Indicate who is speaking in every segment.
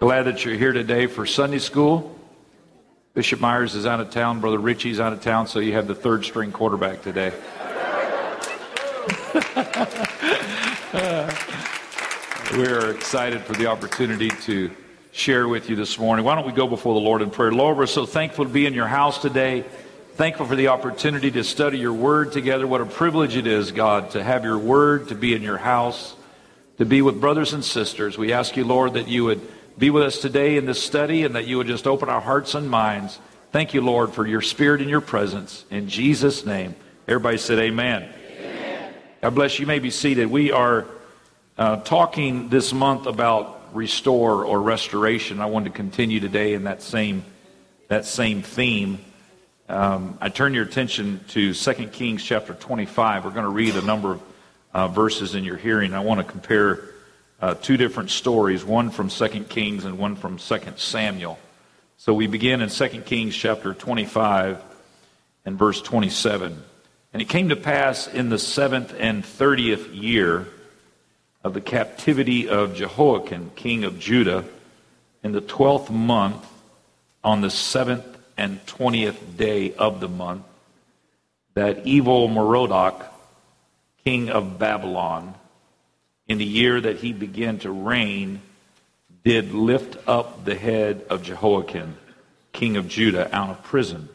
Speaker 1: Glad that you're here today for Sunday school. Bishop Myers is out of town, Brother Richie's out of town, so you have the third string quarterback today. We're excited for the opportunity to share with you this morning. Why don't we go before the Lord in prayer? Lord, we're so thankful to be in your house today. Thankful for the opportunity to study your word together. What a privilege it is, God, to have your word, to be in your house, to be with brothers and sisters. We ask you, Lord, that you would be with us today in this study and that you would just open our hearts and minds. Thank you, Lord, for your spirit and your presence. In Jesus' name. Everybody said, Amen. amen. God bless you. You may be seated. We are uh, talking this month about restore or restoration. I want to continue today in that same that same theme. Um, I turn your attention to 2 Kings chapter 25. We're going to read a number of uh, verses in your hearing. I want to compare uh, two different stories, one from 2 Kings and one from 2 Samuel. So we begin in 2 Kings chapter 25 and verse 27. And it came to pass in the seventh and thirtieth year of the captivity of Jehoiakim, king of Judah, in the twelfth month, on the seventh and twentieth day of the month, that evil Merodach, king of Babylon, in the year that he began to reign, did lift up the head of Jehoiakim, king of Judah, out of prison.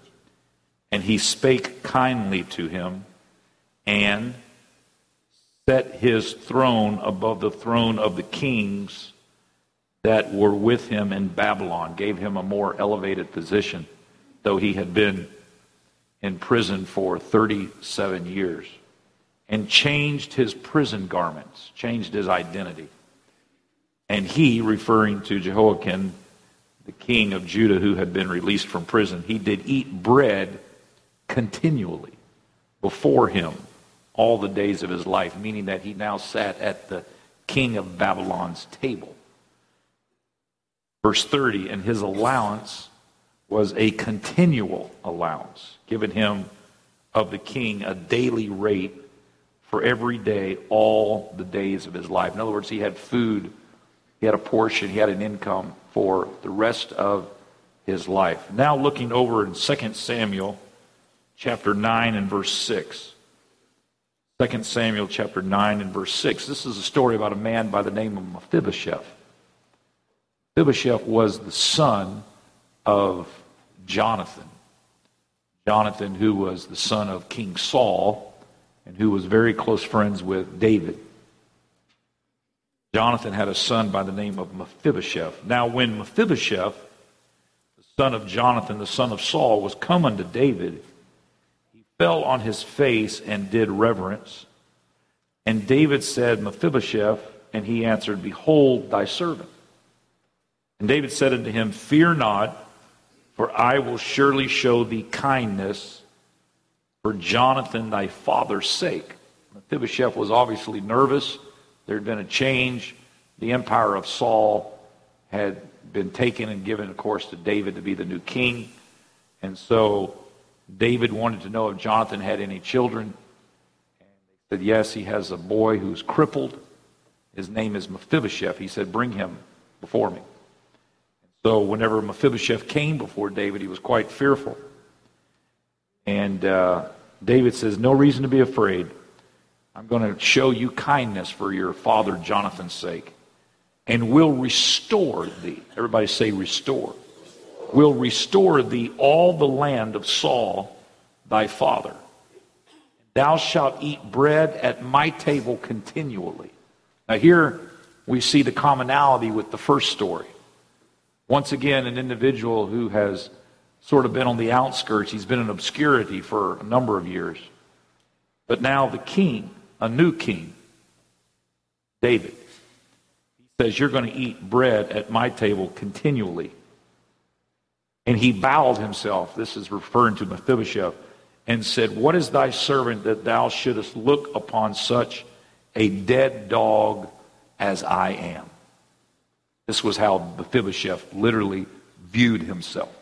Speaker 1: And he spake kindly to him, and set his throne above the throne of the kings that were with him in Babylon, gave him a more elevated position, though he had been in prison for 37 years, and changed his prison garments, changed his identity. And he, referring to Jehoiakim, the king of Judah who had been released from prison, he did eat bread continually before him all the days of his life, meaning that he now sat at the king of Babylon's table. Verse 30, and his allowance was a continual allowance, given him of the king a daily rate for every day, all the days of his life. In other words, he had food, he had a portion, he had an income for the rest of his life. Now, looking over in 2 Samuel chapter 9 and verse 6. 2 Samuel chapter 9 and verse 6. This is a story about a man by the name of Mephibosheth. Mephibosheth was the son of Jonathan. Jonathan, who was the son of King Saul and who was very close friends with David. Jonathan had a son by the name of Mephibosheth. Now, when Mephibosheth, the son of Jonathan, the son of Saul, was come unto David, he fell on his face and did reverence. And David said, Mephibosheth, and he answered, Behold thy servant. And David said unto him, Fear not, for I will surely show thee kindness for Jonathan thy father's sake. Mephibosheth was obviously nervous. There had been a change. The empire of Saul had been taken and given, of course, to David to be the new king. And so David wanted to know if Jonathan had any children. And they said, Yes, he has a boy who's crippled. His name is Mephibosheth. He said, Bring him before me. So whenever Mephibosheth came before David, he was quite fearful. And uh, David says, No reason to be afraid. I'm going to show you kindness for your father Jonathan's sake, and will restore thee. Everybody say, restore will restore thee all the land of Saul thy father. Thou shalt eat bread at my table continually. Now, here we see the commonality with the first story. Once again, an individual who has sort of been on the outskirts, he's been in obscurity for a number of years. But now the king, a new king, David, he says, You're going to eat bread at my table continually. And he bowed himself, this is referring to Mephibosheth, and said, What is thy servant that thou shouldest look upon such a dead dog as I am? This was how Mephibosheth literally viewed himself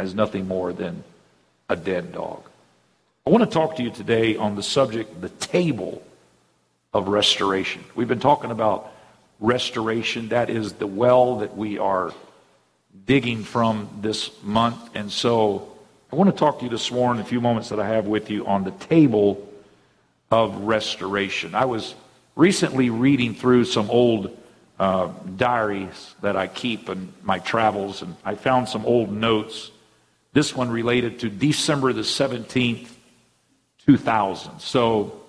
Speaker 1: as nothing more than a dead dog. I want to talk to you today on the subject, the table of restoration. We've been talking about restoration. That is the well that we are digging from this month. And so I want to talk to you this morning, a few moments that I have with you, on the table of restoration. I was recently reading through some old uh, diaries that I keep in my travels, and I found some old notes. This one related to December the 17th, 2000. So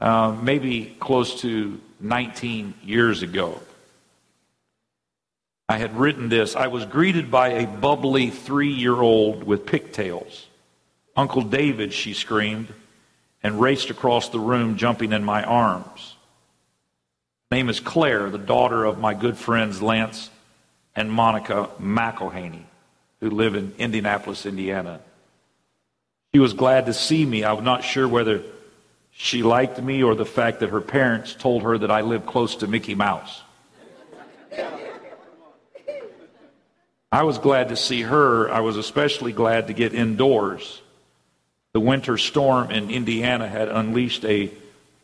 Speaker 1: uh, maybe close to 19 years ago. I had written this. I was greeted by a bubbly three year old with pigtails. Uncle David, she screamed, and raced across the room, jumping in my arms. Name is Claire, the daughter of my good friends Lance and Monica McElhaney, who live in Indianapolis, Indiana. She was glad to see me. I was not sure whether she liked me or the fact that her parents told her that I lived close to Mickey Mouse. I was glad to see her. I was especially glad to get indoors. The winter storm in Indiana had unleashed a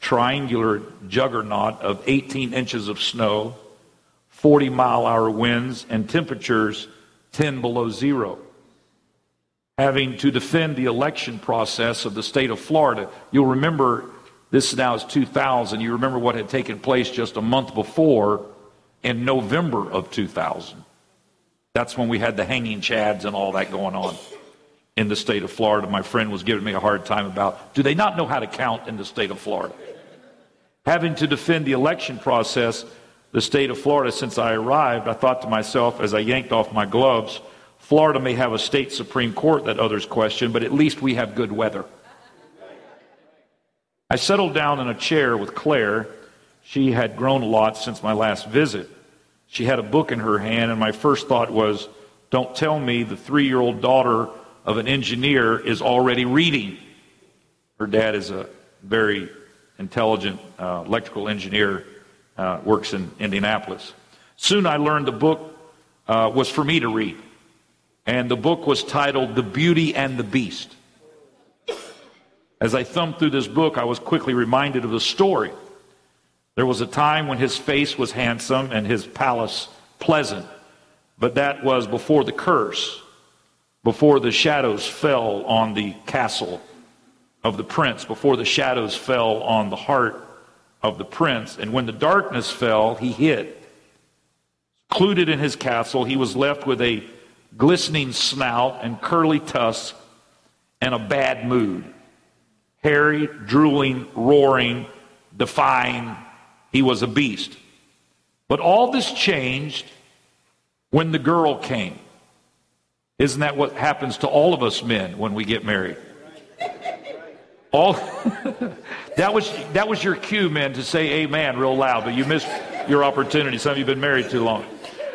Speaker 1: triangular juggernaut of 18 inches of snow, 40 mile hour winds, and temperatures 10 below zero having to defend the election process of the state of Florida. You'll remember this now is 2000. You remember what had taken place just a month before in November of 2000. That's when we had the hanging chads and all that going on in the state of Florida. My friend was giving me a hard time about do they not know how to count in the state of Florida? Having to defend the election process, the state of Florida, since I arrived, I thought to myself as I yanked off my gloves, Florida may have a state Supreme Court that others question, but at least we have good weather. I settled down in a chair with Claire. She had grown a lot since my last visit. She had a book in her hand, and my first thought was, Don't tell me the three year old daughter of an engineer is already reading. Her dad is a very intelligent uh, electrical engineer, uh, works in Indianapolis. Soon I learned the book uh, was for me to read. And the book was titled The Beauty and the Beast. As I thumbed through this book, I was quickly reminded of the story. There was a time when his face was handsome and his palace pleasant, but that was before the curse, before the shadows fell on the castle of the prince, before the shadows fell on the heart of the prince. And when the darkness fell, he hid. Secluded in his castle, he was left with a glistening snout and curly tusks, and a bad mood. Hairy, drooling, roaring, defying, he was a beast. But all this changed when the girl came. Isn't that what happens to all of us men when we get married? All that was that was your cue, men, to say amen real loud, but you missed your opportunity. Some of you have been married too long.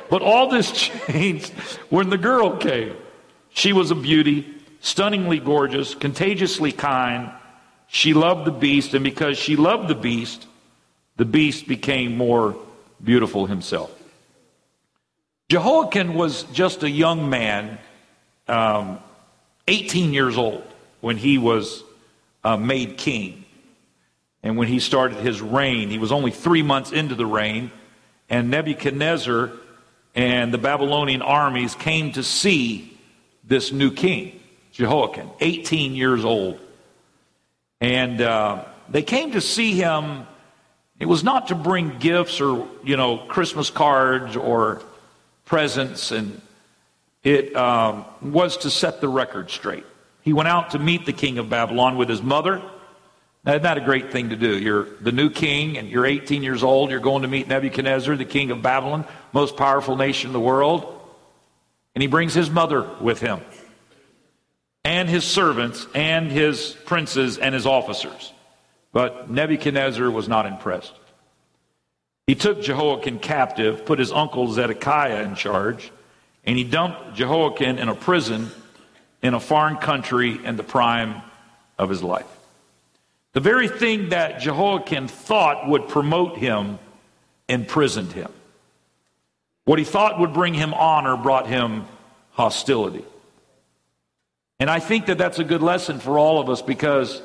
Speaker 1: But all this changed when the girl came. She was a beauty, stunningly gorgeous, contagiously kind. She loved the beast, and because she loved the beast, the beast became more beautiful himself. Jehoiakim was just a young man, um, 18 years old, when he was uh, made king. And when he started his reign, he was only three months into the reign, and Nebuchadnezzar and the Babylonian armies came to see this new king, Jehoiakim, 18 years old. And uh, they came to see him. It was not to bring gifts or, you know, Christmas cards or presents, and it um, was to set the record straight. He went out to meet the king of Babylon with his mother now, isn't that a great thing to do? You're the new king and you're 18 years old. You're going to meet Nebuchadnezzar, the king of Babylon, most powerful nation in the world. And he brings his mother with him, and his servants, and his princes, and his officers. But Nebuchadnezzar was not impressed. He took Jehoiakim captive, put his uncle Zedekiah in charge, and he dumped Jehoiakim in a prison in a foreign country in the prime of his life. The very thing that Jehoiakim thought would promote him imprisoned him. What he thought would bring him honor brought him hostility. And I think that that's a good lesson for all of us because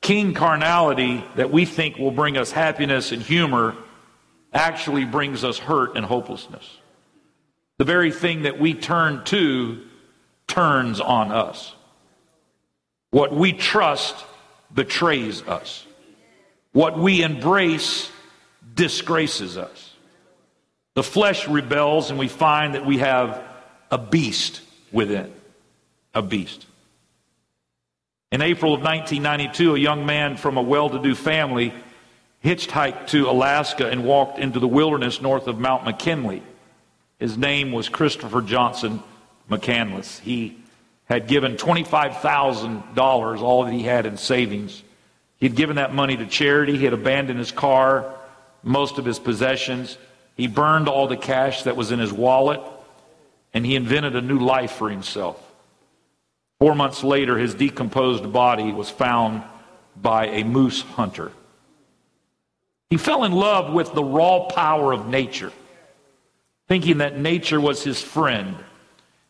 Speaker 1: king carnality that we think will bring us happiness and humor actually brings us hurt and hopelessness. The very thing that we turn to turns on us. What we trust betrays us. What we embrace disgraces us. The flesh rebels, and we find that we have a beast within. A beast. In April of 1992, a young man from a well to do family hitchhiked to Alaska and walked into the wilderness north of Mount McKinley. His name was Christopher Johnson McCandless. He had given $25,000, all that he had in savings. He had given that money to charity. He had abandoned his car, most of his possessions. He burned all the cash that was in his wallet, and he invented a new life for himself. Four months later, his decomposed body was found by a moose hunter. He fell in love with the raw power of nature, thinking that nature was his friend.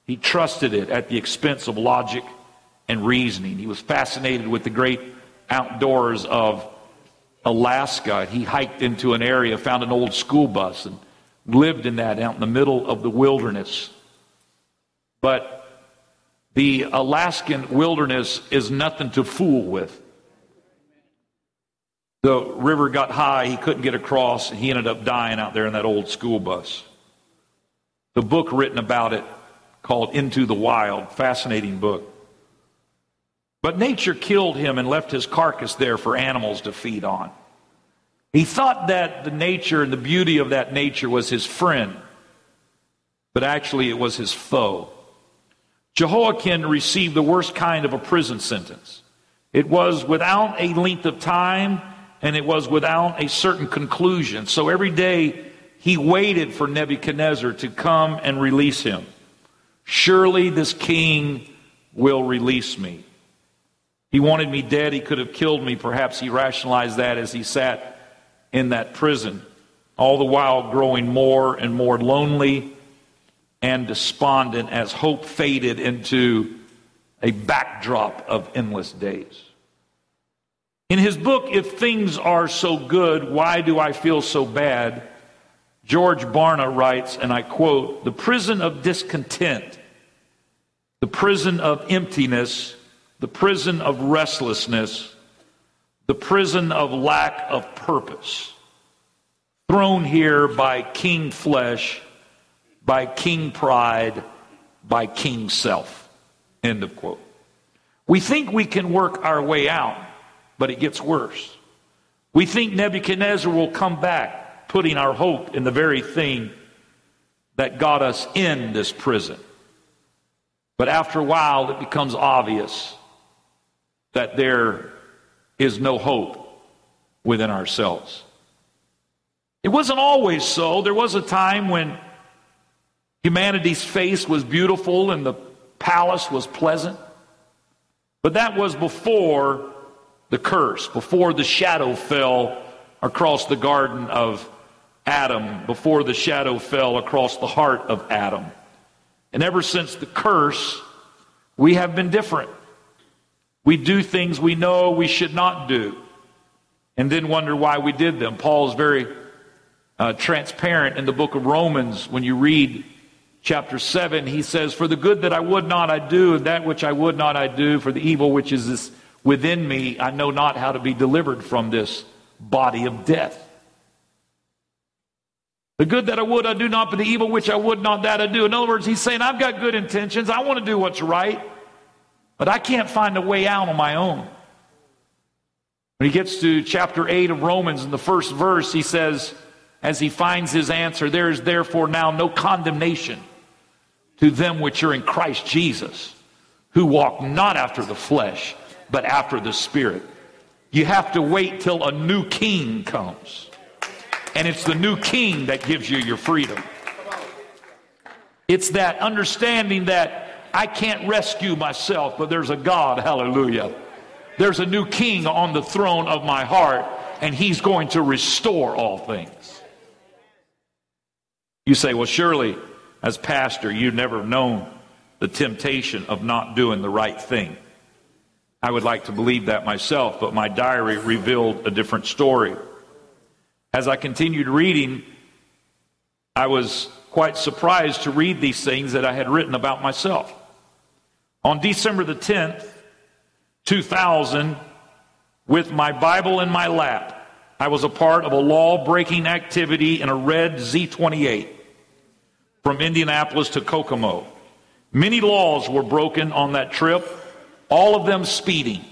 Speaker 1: He trusted it at the expense of logic and reasoning. He was fascinated with the great outdoors of Alaska. He hiked into an area, found an old school bus, and lived in that out in the middle of the wilderness. But the Alaskan wilderness is nothing to fool with. The river got high, he couldn't get across, and he ended up dying out there in that old school bus. The book written about it called Into the Wild, fascinating book. But nature killed him and left his carcass there for animals to feed on. He thought that the nature and the beauty of that nature was his friend, but actually it was his foe. Jehoiakim received the worst kind of a prison sentence. It was without a length of time and it was without a certain conclusion. So every day he waited for Nebuchadnezzar to come and release him. Surely this king will release me. He wanted me dead. He could have killed me. Perhaps he rationalized that as he sat in that prison, all the while growing more and more lonely and despondent as hope faded into a backdrop of endless days. In his book, If Things Are So Good, Why Do I Feel So Bad? George Barna writes, and I quote, The prison of discontent, the prison of emptiness, the prison of restlessness, the prison of lack of purpose, thrown here by king flesh, by king pride, by king self. End of quote. We think we can work our way out but it gets worse. We think Nebuchadnezzar will come back, putting our hope in the very thing that got us in this prison. But after a while, it becomes obvious that there is no hope within ourselves. It wasn't always so. There was a time when humanity's face was beautiful and the palace was pleasant. But that was before the curse, before the shadow fell across the garden of Adam, before the shadow fell across the heart of Adam. And ever since the curse, we have been different. We do things we know we should not do and then wonder why we did them. Paul is very uh, transparent in the book of Romans when you read chapter 7. He says, For the good that I would not I do, and that which I would not I do, for the evil which is within me, I know not how to be delivered from this body of death. The good that I would, I do not, but the evil which I would not, that I do. In other words, he's saying, I've got good intentions. I want to do what's right, but I can't find a way out on my own. When he gets to chapter 8 of Romans, in the first verse, he says, as he finds his answer, there is therefore now no condemnation to them which are in Christ Jesus, who walk not after the flesh, but after the Spirit. You have to wait till a new king comes. And it's the new king that gives you your freedom. It's that understanding that I can't rescue myself, but there's a God, hallelujah. There's a new king on the throne of my heart, and he's going to restore all things. You say, well, surely, as pastor, you've never known the temptation of not doing the right thing. I would like to believe that myself, but my diary revealed a different story. As I continued reading, I was quite surprised to read these things that I had written about myself. On December the 10th, 2000, with my Bible in my lap, I was a part of a law breaking activity in a red Z 28 from Indianapolis to Kokomo. Many laws were broken on that trip, all of them speeding.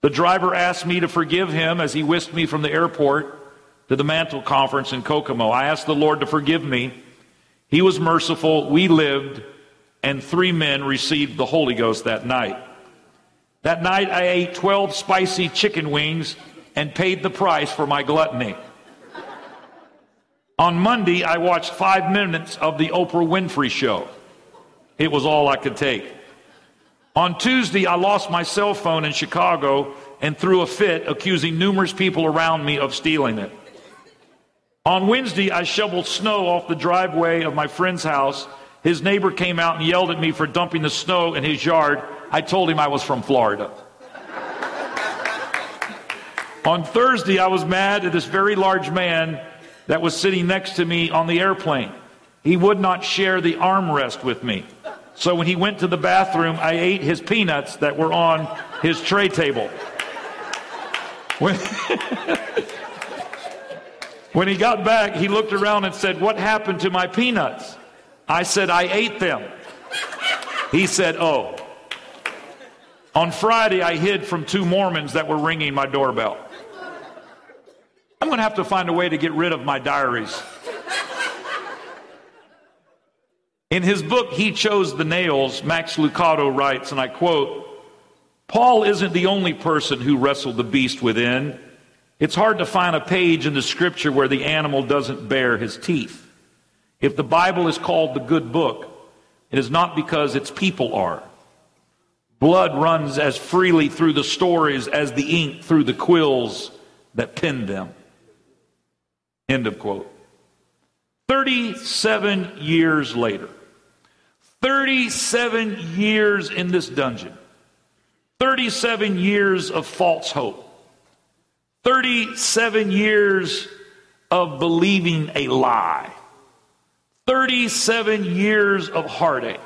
Speaker 1: The driver asked me to forgive him as he whisked me from the airport to the mantle conference in Kokomo. I asked the Lord to forgive me. He was merciful. We lived, and three men received the Holy Ghost that night. That night, I ate 12 spicy chicken wings and paid the price for my gluttony. On Monday, I watched five minutes of the Oprah Winfrey Show. It was all I could take. On Tuesday, I lost my cell phone in Chicago and threw a fit, accusing numerous people around me of stealing it. On Wednesday, I shoveled snow off the driveway of my friend's house. His neighbor came out and yelled at me for dumping the snow in his yard. I told him I was from Florida. on Thursday, I was mad at this very large man that was sitting next to me on the airplane. He would not share the armrest with me. So when he went to the bathroom, I ate his peanuts that were on his tray table. When When he got back, he looked around and said, What happened to my peanuts? I said, I ate them. He said, Oh. On Friday, I hid from two Mormons that were ringing my doorbell. I'm going to have to find a way to get rid of my diaries. In his book, He Chose the Nails, Max Lucado writes, and I quote, Paul isn't the only person who wrestled the beast within. It's hard to find a page in the scripture where the animal doesn't bare his teeth. If the Bible is called the good book, it is not because its people are. Blood runs as freely through the stories as the ink through the quills that penned them. End of quote. 37 years later, 37 years in this dungeon, 37 years of false hope, 37 years of believing a lie, 37 years of heartache.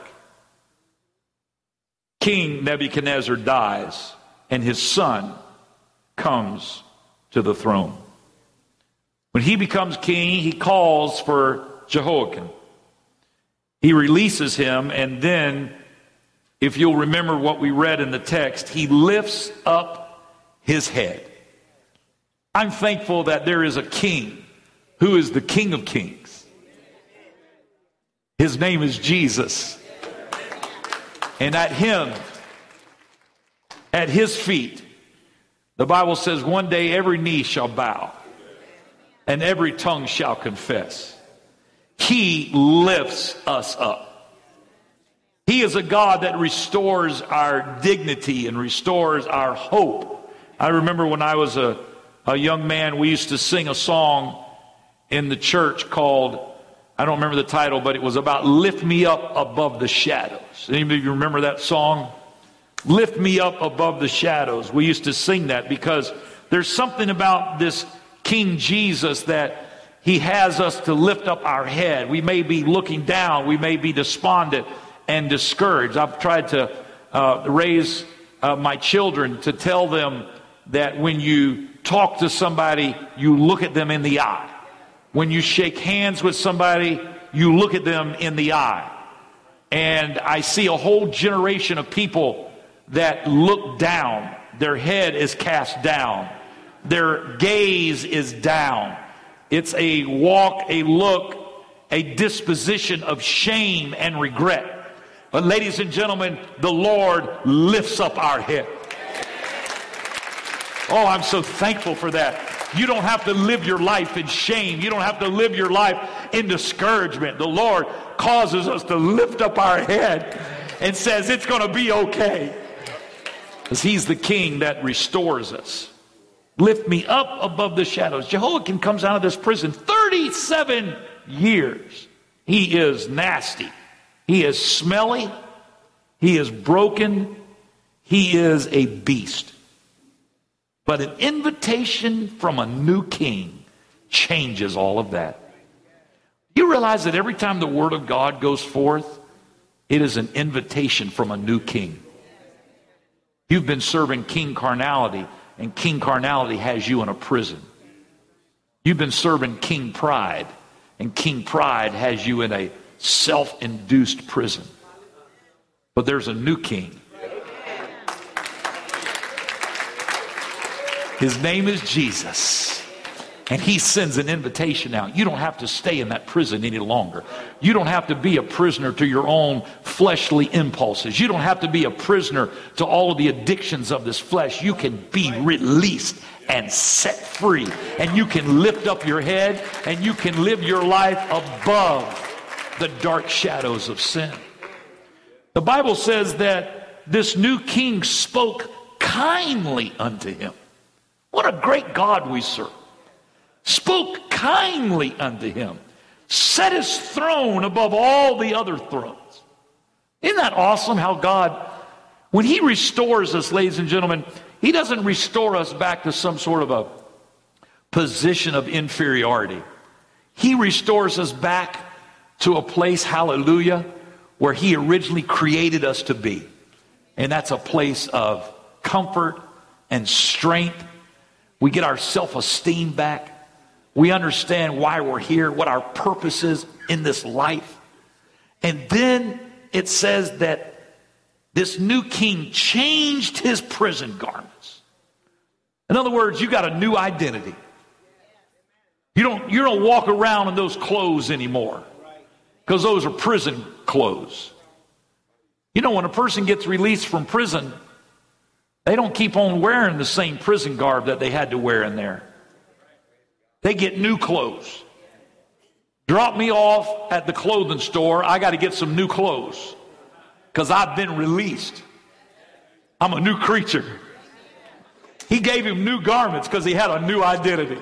Speaker 1: King Nebuchadnezzar dies, and his son comes to the throne. When he becomes king, he calls for Jehoiakim. He releases him, and then, if you'll remember what we read in the text, he lifts up his head. I'm thankful that there is a king who is the King of Kings. His name is Jesus. And at him, at his feet, the Bible says one day every knee shall bow and every tongue shall confess. He lifts us up. He is a God that restores our dignity and restores our hope. I remember when I was a a young man, we used to sing a song in the church called, I don't remember the title, but it was about Lift Me Up Above the Shadows. Anybody remember that song? Lift Me Up Above the Shadows. We used to sing that because there's something about this King Jesus that he has us to lift up our head. We may be looking down, we may be despondent and discouraged. I've tried to uh, raise uh, my children to tell them that when you talk to somebody, you look at them in the eye. When you shake hands with somebody, you look at them in the eye. And I see a whole generation of people that look down. Their head is cast down. Their gaze is down. It's a walk, a look, a disposition of shame and regret. But, ladies and gentlemen, the Lord lifts up our head. Oh, I'm so thankful for that. You don't have to live your life in shame. You don't have to live your life in discouragement. The Lord causes us to lift up our head and says it's going to be okay. Because He's the King that restores us. Lift me up above the shadows. Jehoiakim comes out of this prison 37 years. He is nasty. He is smelly. He is broken. He is a beast but an invitation from a new king changes all of that. You realize that every time the Word of God goes forth, it is an invitation from a new king. You've been serving King Carnality, and King Carnality has you in a prison. You've been serving King Pride, and King Pride has you in a self induced prison. But there's a new king. His name is Jesus. And he sends an invitation out. You don't have to stay in that prison any longer. You don't have to be a prisoner to your own fleshly impulses. You don't have to be a prisoner to all of the addictions of this flesh. You can be released and set free. And you can lift up your head and you can live your life above the dark shadows of sin. The Bible says that this new king spoke kindly unto him. What a great God we serve spoke kindly unto him, set his throne above all the other thrones. Isn't that awesome how God, when he restores us, ladies and gentlemen, he doesn't restore us back to some sort of a position of inferiority. He restores us back to a place, hallelujah, where he originally created us to be. And that's a place of comfort and strength. We get our self esteem back. We understand why we're here, what our purpose is in this life. And then it says that this new king changed his prison garments. In other words, you got a new identity. You don't, you don't walk around in those clothes anymore because those are prison clothes. You know, when a person gets released from prison, they don't keep on wearing the same prison garb that they had to wear in there. They get new clothes. Drop me off at the clothing store. I got to get some new clothes because I've been released. I'm a new creature. He gave him new garments because he had a new identity.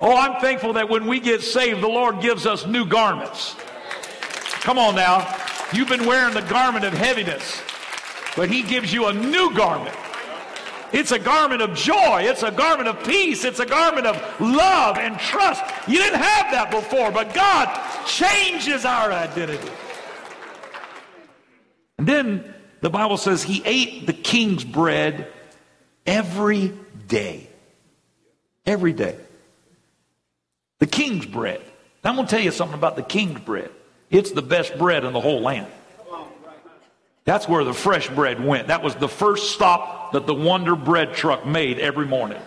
Speaker 1: Oh, I'm thankful that when we get saved, the Lord gives us new garments. Come on now. You've been wearing the garment of heaviness, but He gives you a new garment. It's a garment of joy. It's a garment of peace. It's a garment of love and trust. You didn't have that before, but God changes our identity. And then the Bible says he ate the king's bread every day. Every day. The king's bread. I'm going to tell you something about the king's bread. It's the best bread in the whole land. That's where the fresh bread went. That was the first stop that the Wonder Bread truck made every morning.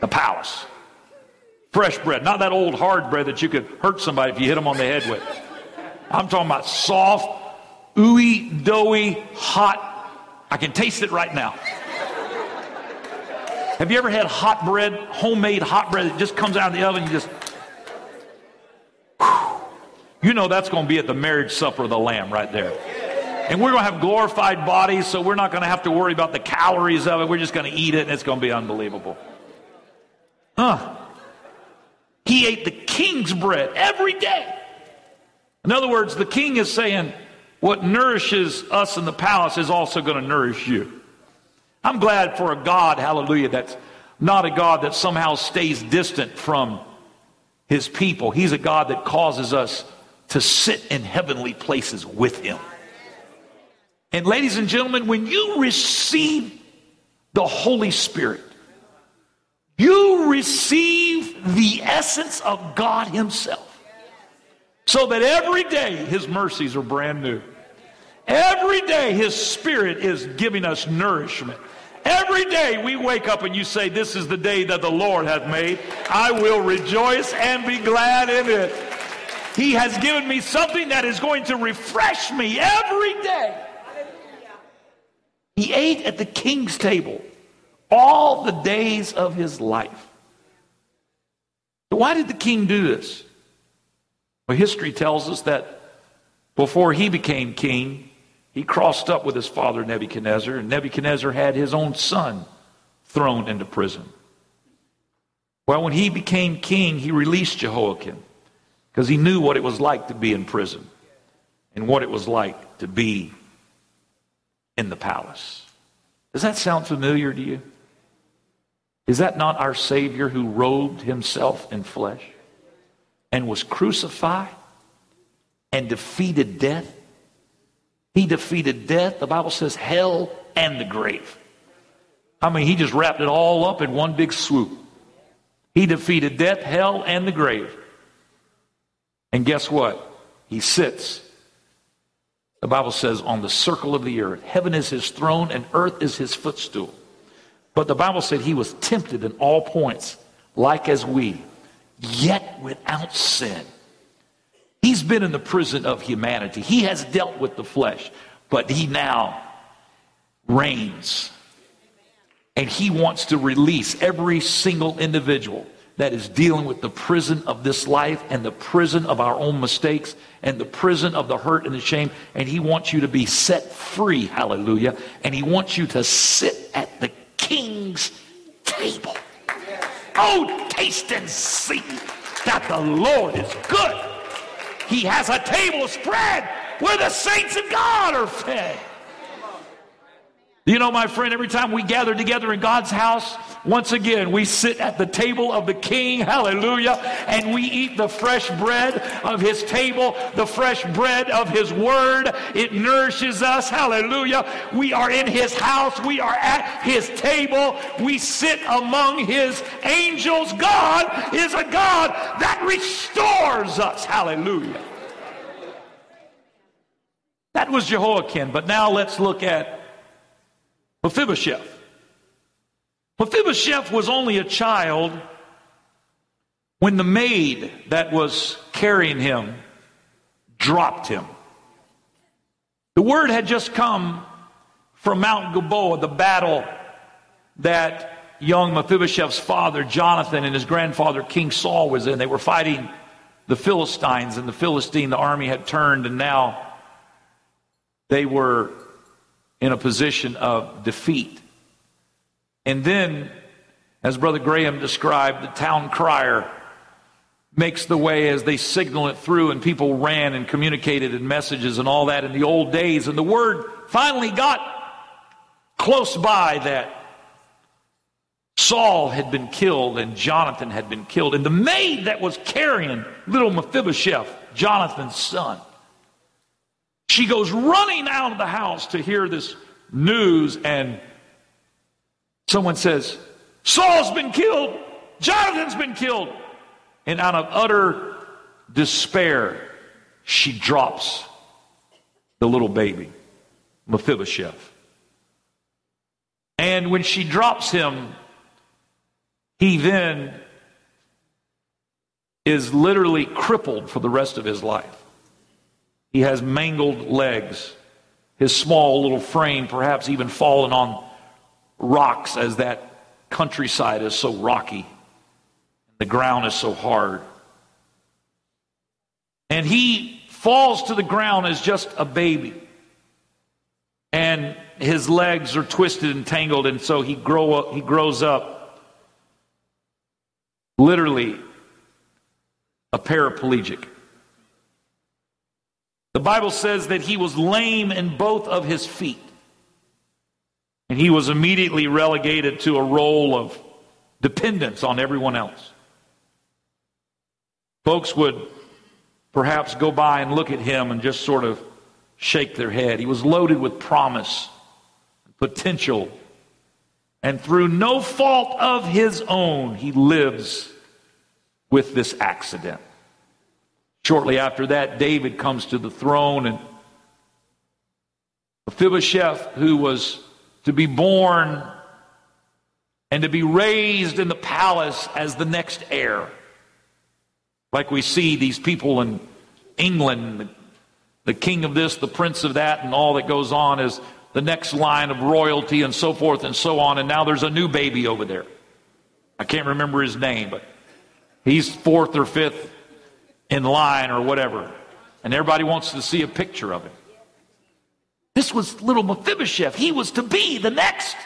Speaker 1: The palace. Fresh bread, not that old hard bread that you could hurt somebody if you hit them on the head with. I'm talking about soft, ooey, doughy, hot. I can taste it right now. Have you ever had hot bread, homemade hot bread that just comes out of the oven? You just, whew, you know that's going to be at the marriage supper of the Lamb right there. And we're going to have glorified bodies, so we're not going to have to worry about the calories of it. We're just going to eat it, and it's going to be unbelievable. Huh. He ate the king's bread every day. In other words, the king is saying, what nourishes us in the palace is also going to nourish you. I'm glad for a God, hallelujah, that's not a God that somehow stays distant from his people. He's a God that causes us to sit in heavenly places with him. And ladies and gentlemen, when you receive the Holy Spirit, you receive the essence of God Himself. So that every day His mercies are brand new. Every day His Spirit is giving us nourishment. Every day we wake up and you say, This is the day that the Lord hath made. I will rejoice and be glad in it. He has given me something that is going to refresh me every day. He ate at the king's table all the days of his life. So why did the king do this? Well, history tells us that before he became king, he crossed up with his father Nebuchadnezzar, and Nebuchadnezzar had his own son thrown into prison. Well, when he became king, he released Jehoiakim because he knew what it was like to be in prison and what it was like to be in the palace. Does that sound familiar to you? Is that not our Savior who robed himself in flesh and was crucified and defeated death? He defeated death. The Bible says hell and the grave. I mean, he just wrapped it all up in one big swoop. He defeated death, hell, and the grave. And guess what? He sits, Bible says, on the circle of the earth. Heaven is his throne, and earth is his footstool. But the Bible said he was tempted in all points, like as we, yet without sin. He's been in the prison of humanity. He has dealt with the flesh, but he now reigns. And he wants to release every single individual that is dealing with the prison of this life and the prison of our own mistakes and the prison of the hurt and the shame. And he wants you to be set free. Hallelujah. And he wants you to sit at the king's table. Oh, taste and see that the Lord is good. He has a table spread where the saints of God are fed. You know, my friend, every time we gather together in God's house, once again, we sit at the table of the King, hallelujah, and we eat the fresh bread of his table, the fresh bread of his word. It nourishes us, hallelujah. We are in his house, we are at his table, we sit among his angels. God is a God that restores us, hallelujah. That was Jehoiakim, but now let's look at Mephibosheth. Mephibosheth was only a child when the maid that was carrying him dropped him. The word had just come from Mount Gilboa, the battle that young Mephibosheth's father, Jonathan, and his grandfather, King Saul, was in. They were fighting the Philistines, and the Philistine, the army had turned, and now they were in a position of defeat. And then, as Brother Graham described, the town crier makes the way as they signal it through, and people ran and communicated in messages and all that in the old days. And the word finally got close by that Saul had been killed and Jonathan had been killed. And the maid that was carrying little Mephibosheth, Jonathan's son, she goes running out of the house to hear this news, and someone says, Saul's been killed, Jonathan's been killed. And out of utter despair, she drops the little baby, Mephibosheth. And when she drops him, he then is literally crippled for the rest of his life. He has mangled legs, his small little frame perhaps even fallen on rocks as that countryside is so rocky. The ground is so hard. And he falls to the ground as just a baby. And his legs are twisted and tangled, and so he, grow up, he grows up literally a paraplegic. The Bible says that he was lame in both of his feet. And he was immediately relegated to a role of dependence on everyone else. Folks would perhaps go by and look at him and just sort of shake their head. He was loaded with promise, potential, and through no fault of his own, he lives with this accident. Shortly after that, David comes to the throne, and Mephibosheth, who was to be born and to be raised in the palace as the next heir. Like we see these people in England, the king of this, the prince of that, and all that goes on is the next line of royalty and so forth and so on. And now there's a new baby over there. I can't remember his name, but he's fourth or fifth in line or whatever. And everybody wants to see a picture of him. This was little Mephibosheth. He was to be the next.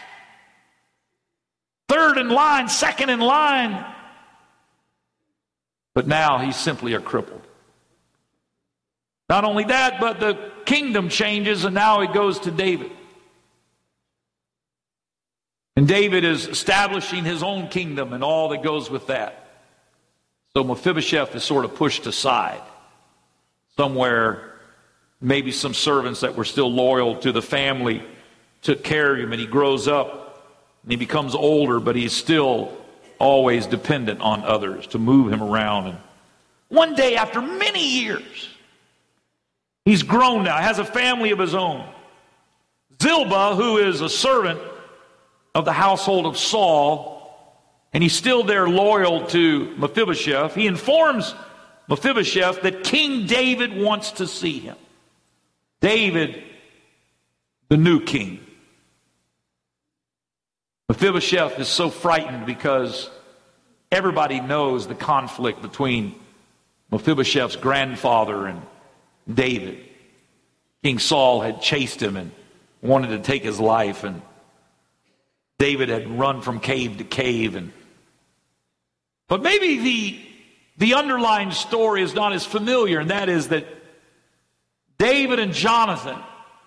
Speaker 1: Third in line, second in line. But now he's simply a crippled. Not only that, but the kingdom changes and now it goes to David. And David is establishing his own kingdom and all that goes with that. So Mephibosheth is sort of pushed aside. Somewhere, maybe some servants that were still loyal to the family took care of him, and he grows up and he becomes older, but he's still always dependent on others to move him around. And one day, after many years, he's grown now, has a family of his own. Ziba, who is a servant of the household of Saul, and he's still there loyal to Mephibosheth, he informs Mephibosheth that King David wants to see him. David, the new king. Mephibosheth is so frightened because everybody knows the conflict between Mephibosheth's grandfather and David. King Saul had chased him and wanted to take his life, and David had run from cave to cave. And but maybe the the underlying story is not as familiar, and that is that David and Jonathan,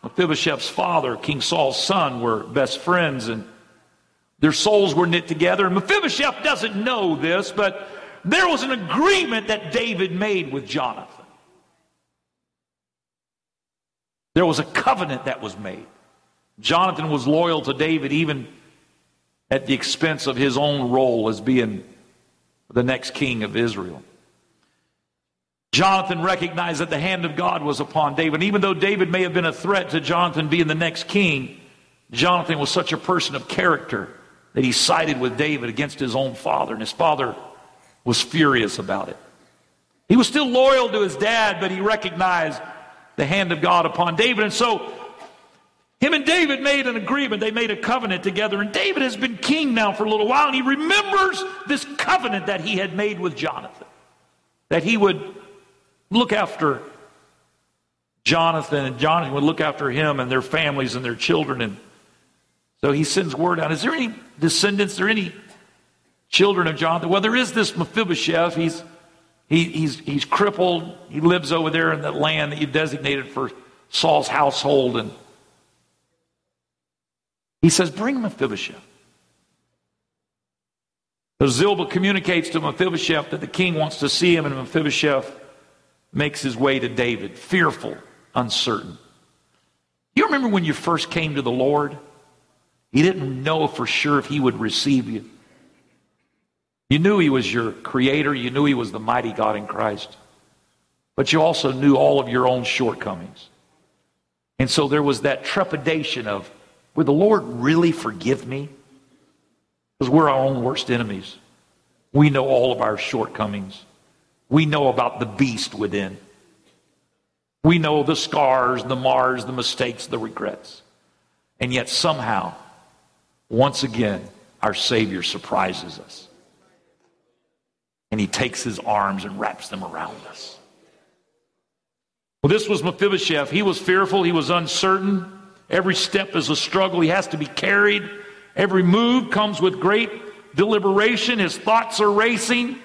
Speaker 1: Mephibosheth's father, King Saul's son, were best friends, and their souls were knit together. And Mephibosheth doesn't know this, but there was an agreement that David made with Jonathan. There was a covenant that was made. Jonathan was loyal to David even at the expense of his own role as being the next king of Israel. Jonathan recognized that the hand of God was upon David. Even though David may have been a threat to Jonathan being the next king, Jonathan was such a person of character that he sided with David against his own father, and his father was furious about it. He was still loyal to his dad, but he recognized the hand of God upon David. And so, him and David made an agreement. They made a covenant together. And David has been king now for a little while, and he remembers this covenant that he had made with Jonathan that he would look after Jonathan, and Jonathan would look after him and their families and their children. And so he sends word out. Is there any descendants? There any children of Jonathan? Well, there is this Mephibosheth. He's, he, he's, he's crippled. He lives over there in that land that you designated for Saul's household. And he says, Bring Mephibosheth. So Ziba communicates to Mephibosheth that the king wants to see him, and Mephibosheth makes his way to David, fearful, uncertain. You remember when you first came to the Lord? You didn't know for sure if he would receive you. You knew he was your creator, you knew he was the mighty God in Christ, but you also knew all of your own shortcomings. And so there was that trepidation of, would the Lord really forgive me? Because we're our own worst enemies. We know all of our shortcomings. We know about the beast within. We know the scars, the mars, the mistakes, the regrets. And yet somehow once again, our Savior surprises us. And he takes his arms and wraps them around us. Well, this was Mephibosheth. He was fearful, he was uncertain. Every step is a struggle, he has to be carried. Every move comes with great deliberation. His thoughts are racing.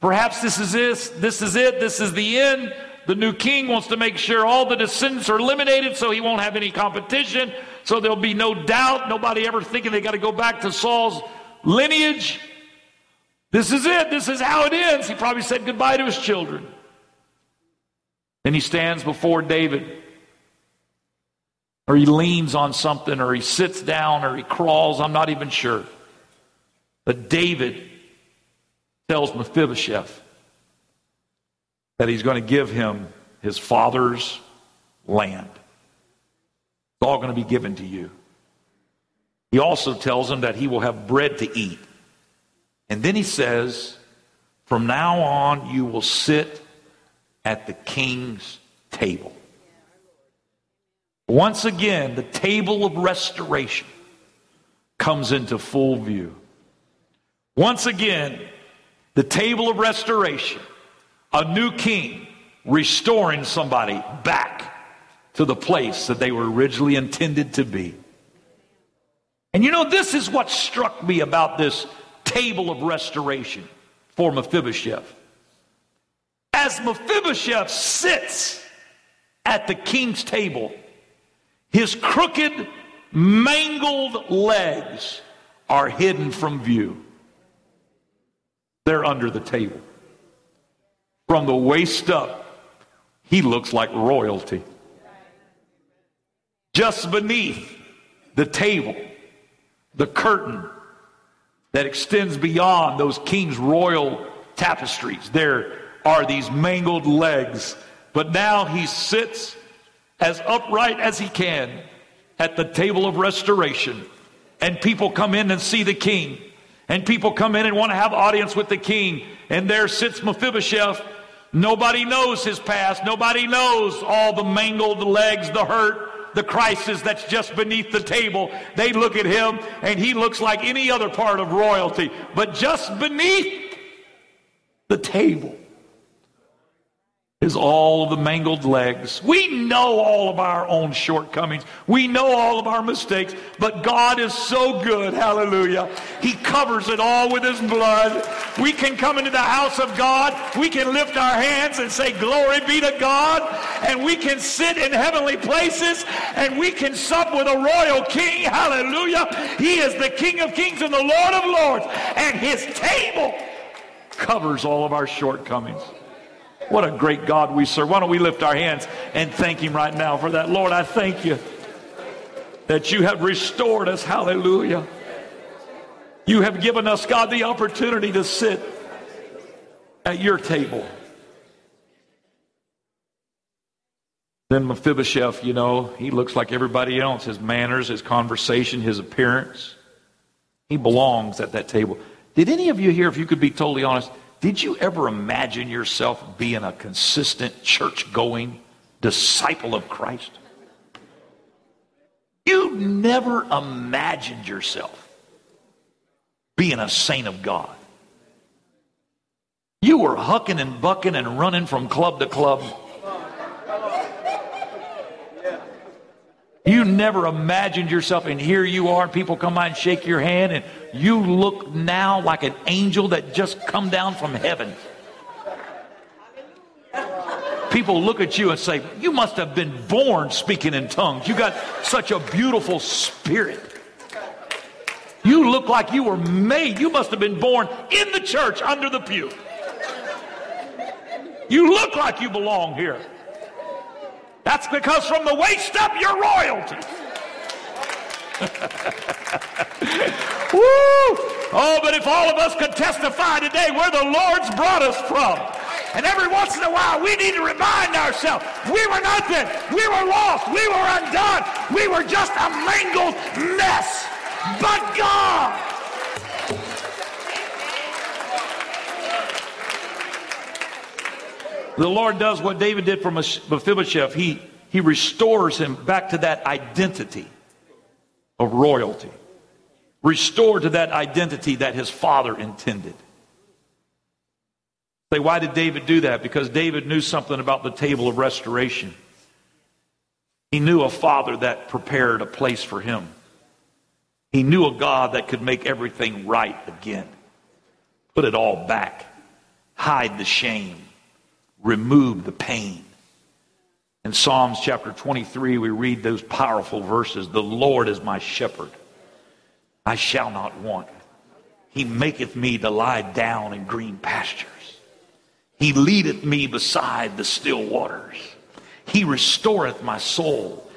Speaker 1: Perhaps this is this, this is it, this is the end. The new king wants to make sure all the descendants are eliminated so he won't have any competition. So there'll be no doubt, nobody ever thinking they got to go back to Saul's lineage. This is it. This is how it ends. He probably said goodbye to his children. Then he stands before David, or he leans on something, or he sits down, or he crawls. I'm not even sure. But David tells Mephibosheth that he's going to give him his father's land. It's all going to be given to you. He also tells him that he will have bread to eat. And then he says, From now on, you will sit at the king's table. Once again, the table of restoration comes into full view. Once again, the table of restoration, a new king restoring somebody back to the place that they were originally intended to be. And you know, this is what struck me about this table of restoration for Mephibosheth. As Mephibosheth sits at the king's table, his crooked, mangled legs are hidden from view. They're under the table. From the waist up, he looks like royalty. Just beneath the table, the curtain that extends beyond those king's royal tapestries, there are these mangled legs. But now he sits as upright as he can at the table of restoration. And people come in and see the king. And people come in and want to have audience with the king. And there sits Mephibosheth. Nobody knows his past. Nobody knows all the mangled legs, the hurt, the crisis that's just beneath the table. They look at him and he looks like any other part of royalty. But just beneath the table is all of the mangled legs. We know all of our own shortcomings. We know all of our mistakes, but God is so good. Hallelujah. He covers it all with His blood. We can come into the house of God. We can lift our hands and say, Glory be to God. And we can sit in heavenly places and we can sup with a royal king. Hallelujah. He is the King of kings and the Lord of lords. And His table covers all of our shortcomings. What a great God we serve. Why don't we lift our hands and thank Him right now for that? Lord, I thank you that you have restored us. Hallelujah. You have given us, God, the opportunity to sit at your table. Then Mephibosheth, you know, he looks like everybody else. His manners, his conversation, his appearance. He belongs at that table. Did any of you here, if you could be totally honest, did you ever imagine yourself being a consistent church going disciple of Christ? You never imagined yourself being a saint of God. You were hucking and bucking and running from club to club. You never imagined yourself, and here you are, and people come by and shake your hand, and you look now like an angel that just come down from heaven. People look at you and say, You must have been born speaking in tongues. You got such a beautiful spirit. You look like you were made. You must have been born in the church under the pew. You look like you belong here. That's because from the waist up, you're royalty. Woo! Oh, but if all of us could testify today where the Lord's brought us from, and every once in a while we need to remind ourselves we were nothing, we were lost, we were undone, we were just a mangled mess. But God, The Lord does what David did for Mephibosheth. He, he restores him back to that identity of royalty, restored to that identity that his father intended. Say, why did David do that? Because David knew something about the table of restoration. He knew a father that prepared a place for him. He knew a God that could make everything right again, put it all back, hide the shame, remove the pain. In Psalms chapter 23, we read those powerful verses The Lord is my shepherd, I shall not want. He maketh me to lie down in green pastures. He leadeth me beside the still waters. He restoreth my soul.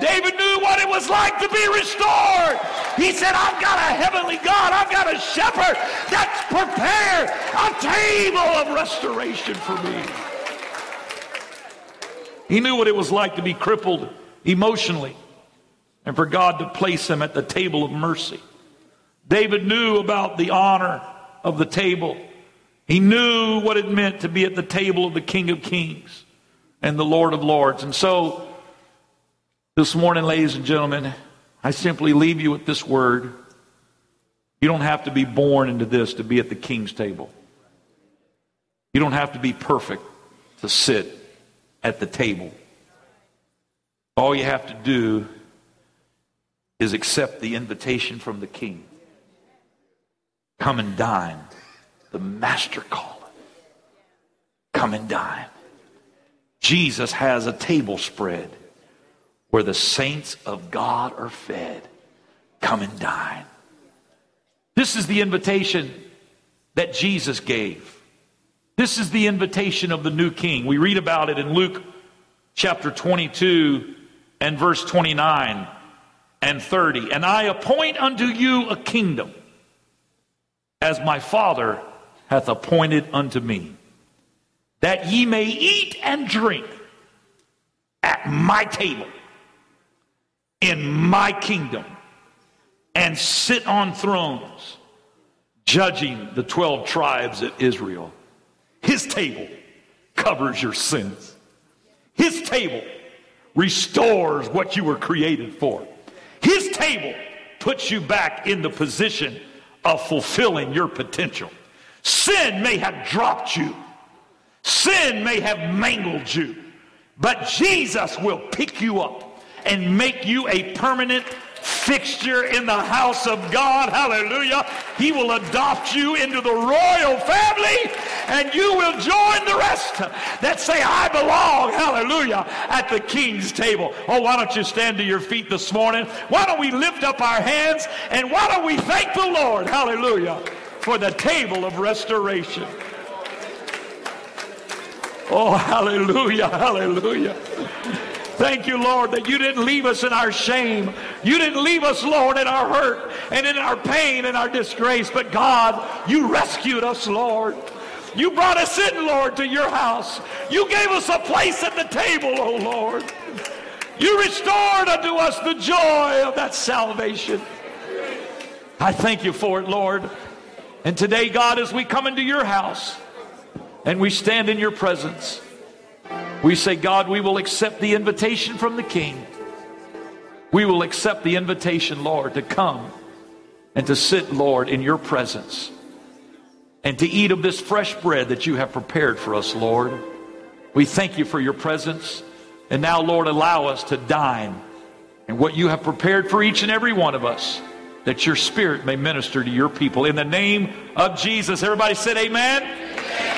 Speaker 1: David knew what it was like to be restored. He said, I've got a heavenly God. I've got a shepherd that's prepared a table of restoration for me. He knew what it was like to be crippled emotionally and for God to place him at the table of mercy. David knew about the honor of the table. He knew what it meant to be at the table of the King of Kings and the Lord of Lords. And so, this morning, ladies and gentlemen, I simply leave you with this word. You don't have to be born into this to be at the King's table. You don't have to be perfect to sit at the table. All you have to do is accept the invitation from the king. Come and dine. The master calleth. Come and dine. Jesus has a table spread where the saints of God are fed. Come and dine. This is the invitation that Jesus gave. This is the invitation of the new king. We read about it in Luke chapter 22 and verse 29 and 30. And I appoint unto you a kingdom as my Father hath appointed unto me, that ye may eat and drink at my table in my kingdom and sit on thrones judging the 12 tribes of Israel. His table covers your sins. His table restores what you were created for. His table puts you back in the position of fulfilling your potential. Sin may have dropped you. Sin may have mangled you. But Jesus will pick you up and make you a permanent fixture in the house of God. Hallelujah. He will adopt you into the royal family and you will join the rest that say, I belong, hallelujah, at the king's table. Oh, why don't you stand to your feet this morning? Why don't we lift up our hands and why don't we thank the Lord, hallelujah, for the table of restoration? Oh, hallelujah, hallelujah. Thank you, Lord, that you didn't leave us in our shame. You didn't leave us, Lord, in our hurt and in our pain and our disgrace. But God, you rescued us, Lord. You brought us in, Lord, to your house. You gave us a place at the table, oh Lord. You restored unto us the joy of that salvation. I thank you for it, Lord. And today, God, as we come into your house and we stand in your presence, we say, God, we will accept the invitation from the King. We will accept the invitation, Lord, to come and to sit, Lord, in your presence and to eat of this fresh bread that you have prepared for us, Lord. We thank you for your presence. And now, Lord, allow us to dine in what you have prepared for each and every one of us, that your spirit may minister to your people. In the name of Jesus, everybody said, Amen.